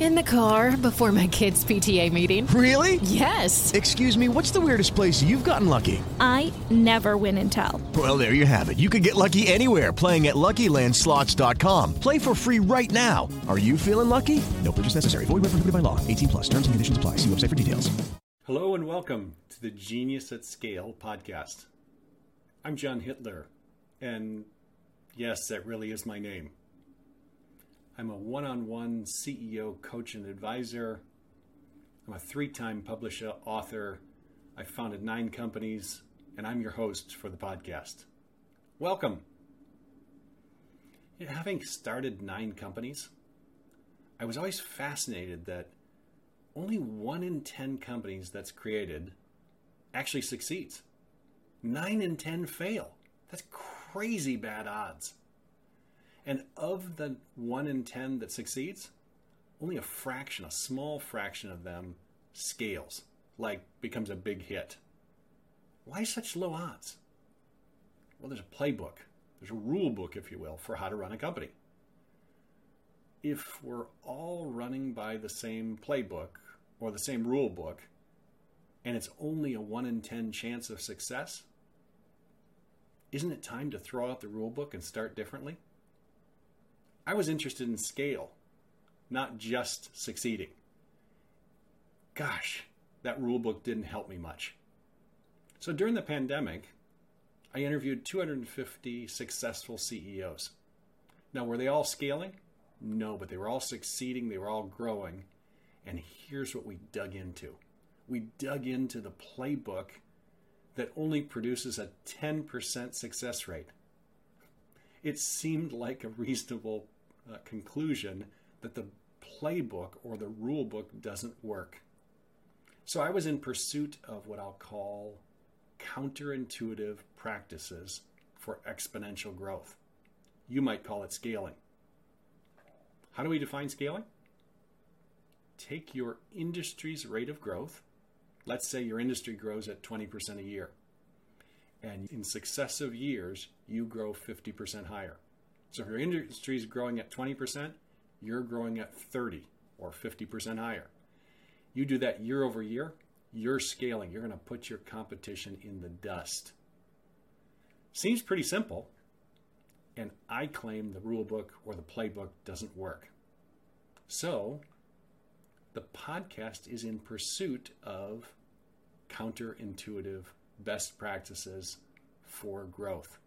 In the car before my kids' PTA meeting. Really? Yes. Excuse me, what's the weirdest place you've gotten lucky? I never win and tell. Well, there you have it. You can get lucky anywhere playing at LuckyLandSlots.com. Play for free right now. Are you feeling lucky? No purchase necessary. Void where prohibited by law. 18 plus. Terms and conditions apply. See website for details. Hello and welcome to the Genius at Scale podcast. I'm John Hittler, and yes, that really is my name. I'm a one on one CEO, coach, and advisor. I'm a three time publisher, author. I founded nine companies, and I'm your host for the podcast. Welcome. Having started nine companies, I was always fascinated that only one in 10 companies that's created actually succeeds. Nine in 10 fail. That's crazy bad odds. And of the one in 10 that succeeds, only a fraction, a small fraction of them scales, like becomes a big hit. Why such low odds? Well, there's a playbook, there's a rule book, if you will, for how to run a company. If we're all running by the same playbook or the same rule book, and it's only a 1 in 10 chance of success, isn't it time to throw out the rule book and start differently? I was interested in scale, not just succeeding. Gosh, that rule book didn't help me much. So during the pandemic, I interviewed 250 successful CEOs. Now, were they all scaling? No, but they were all succeeding, they were all growing. And here's what we dug into we dug into the playbook that only produces a 10% success rate. It seemed like a reasonable uh, conclusion that the playbook or the rule book doesn't work. So I was in pursuit of what I'll call counterintuitive practices for exponential growth. You might call it scaling. How do we define scaling? Take your industry's rate of growth. Let's say your industry grows at 20% a year. And in successive years, you grow 50% higher. So if your industry is growing at 20%, you're growing at 30 or 50% higher. You do that year over year, you're scaling. You're going to put your competition in the dust. Seems pretty simple. And I claim the rule book or the playbook doesn't work. So, the podcast is in pursuit of counterintuitive best practices for growth.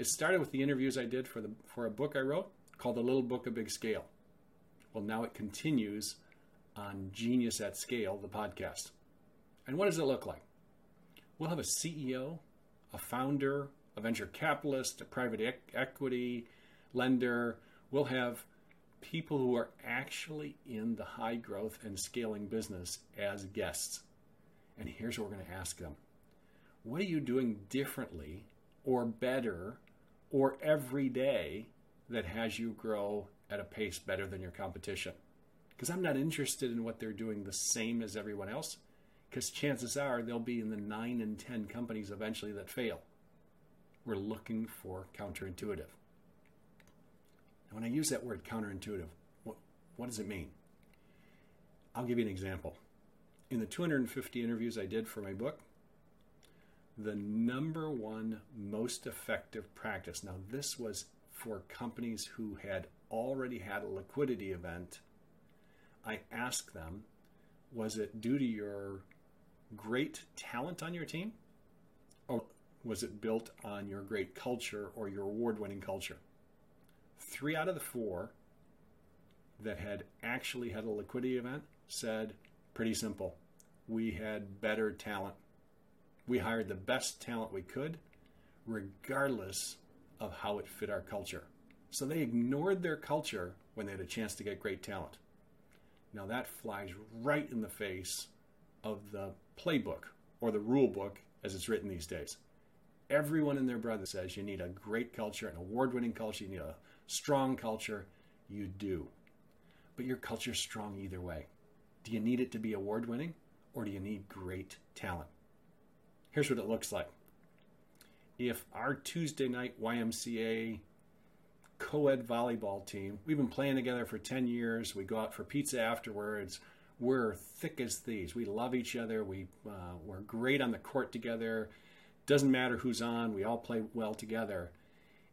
It started with the interviews I did for the for a book I wrote called The Little Book of Big Scale. Well, now it continues on Genius at Scale, the podcast. And what does it look like? We'll have a CEO, a founder, a venture capitalist, a private e- equity lender. We'll have people who are actually in the high growth and scaling business as guests. And here's what we're going to ask them What are you doing differently or better or every day that has you grow at a pace better than your competition? Because I'm not interested in what they're doing the same as everyone else, because chances are they'll be in the 9 and 10 companies eventually that fail. We're looking for counterintuitive. And when I use that word counterintuitive, what, what does it mean? I'll give you an example. In the 250 interviews I did for my book, the number one most effective practice. Now, this was for companies who had already had a liquidity event. I asked them, was it due to your great talent on your team? Or was it built on your great culture or your award winning culture? Three out of the four that had actually had a liquidity event said, pretty simple, we had better talent. We hired the best talent we could, regardless of how it fit our culture. So they ignored their culture when they had a chance to get great talent. Now that flies right in the face of the playbook or the rule book as it's written these days. Everyone and their brother says you need a great culture, an award winning culture, you need a strong culture. You do. But your culture's strong either way. Do you need it to be award winning or do you need great talent? Here's what it looks like. If our Tuesday night YMCA co ed volleyball team, we've been playing together for 10 years, we go out for pizza afterwards, we're thick as thieves. We love each other, we, uh, we're great on the court together. Doesn't matter who's on, we all play well together.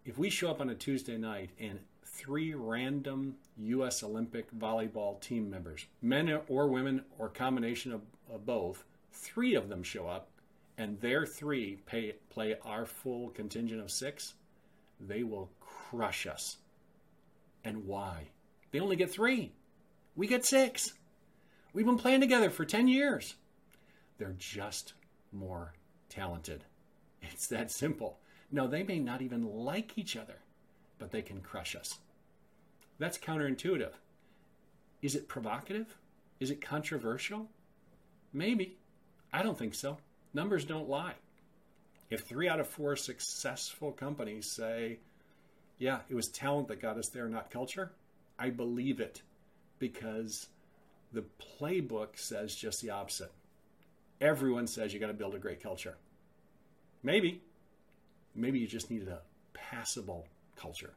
If we show up on a Tuesday night and three random U.S. Olympic volleyball team members, men or women or combination of, of both, three of them show up and their three pay, play our full contingent of six, they will crush us. And why? They only get three. We get six. We've been playing together for 10 years. They're just more talented. It's that simple. No, they may not even like each other, but they can crush us. That's counterintuitive. Is it provocative? Is it controversial? Maybe. I don't think so. Numbers don't lie. If three out of four successful companies say, yeah, it was talent that got us there, not culture, I believe it because the playbook says just the opposite. Everyone says you got to build a great culture. Maybe. Maybe you just needed a passable culture.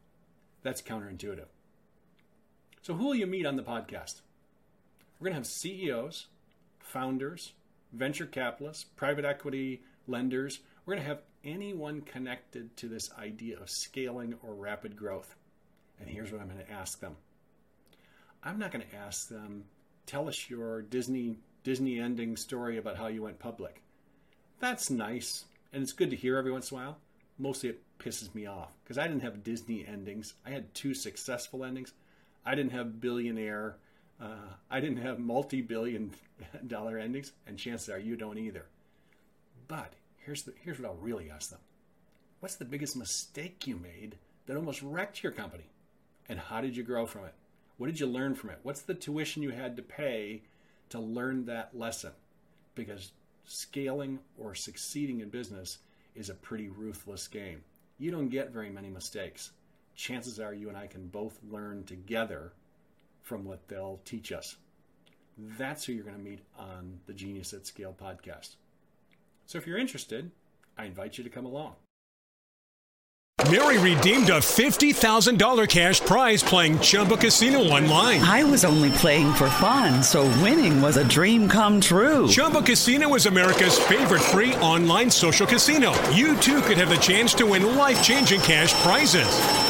That's counterintuitive. So, who will you meet on the podcast? We're going to have CEOs, founders, venture capitalists, private equity lenders. We're going to have anyone connected to this idea of scaling or rapid growth. And here's what I'm going to ask them I'm not going to ask them, tell us your Disney Disney ending story about how you went public. That's nice, and it's good to hear every once in a while. Mostly it pisses me off because I didn't have Disney endings. I had two successful endings. I didn't have billionaire. Uh, I didn't have multi-billion dollar endings, and chances are you don't either. But here's the here's what I'll really ask them: What's the biggest mistake you made that almost wrecked your company, and how did you grow from it? What did you learn from it? What's the tuition you had to pay to learn that lesson? Because scaling or succeeding in business is a pretty ruthless game. You don't get very many mistakes chances are you and I can both learn together from what they'll teach us. That's who you're going to meet on the Genius at Scale podcast. So if you're interested, I invite you to come along. Mary redeemed a $50,000 cash prize playing Chumba Casino online. I was only playing for fun, so winning was a dream come true. Chumba Casino is America's favorite free online social casino. You too could have the chance to win life changing cash prizes.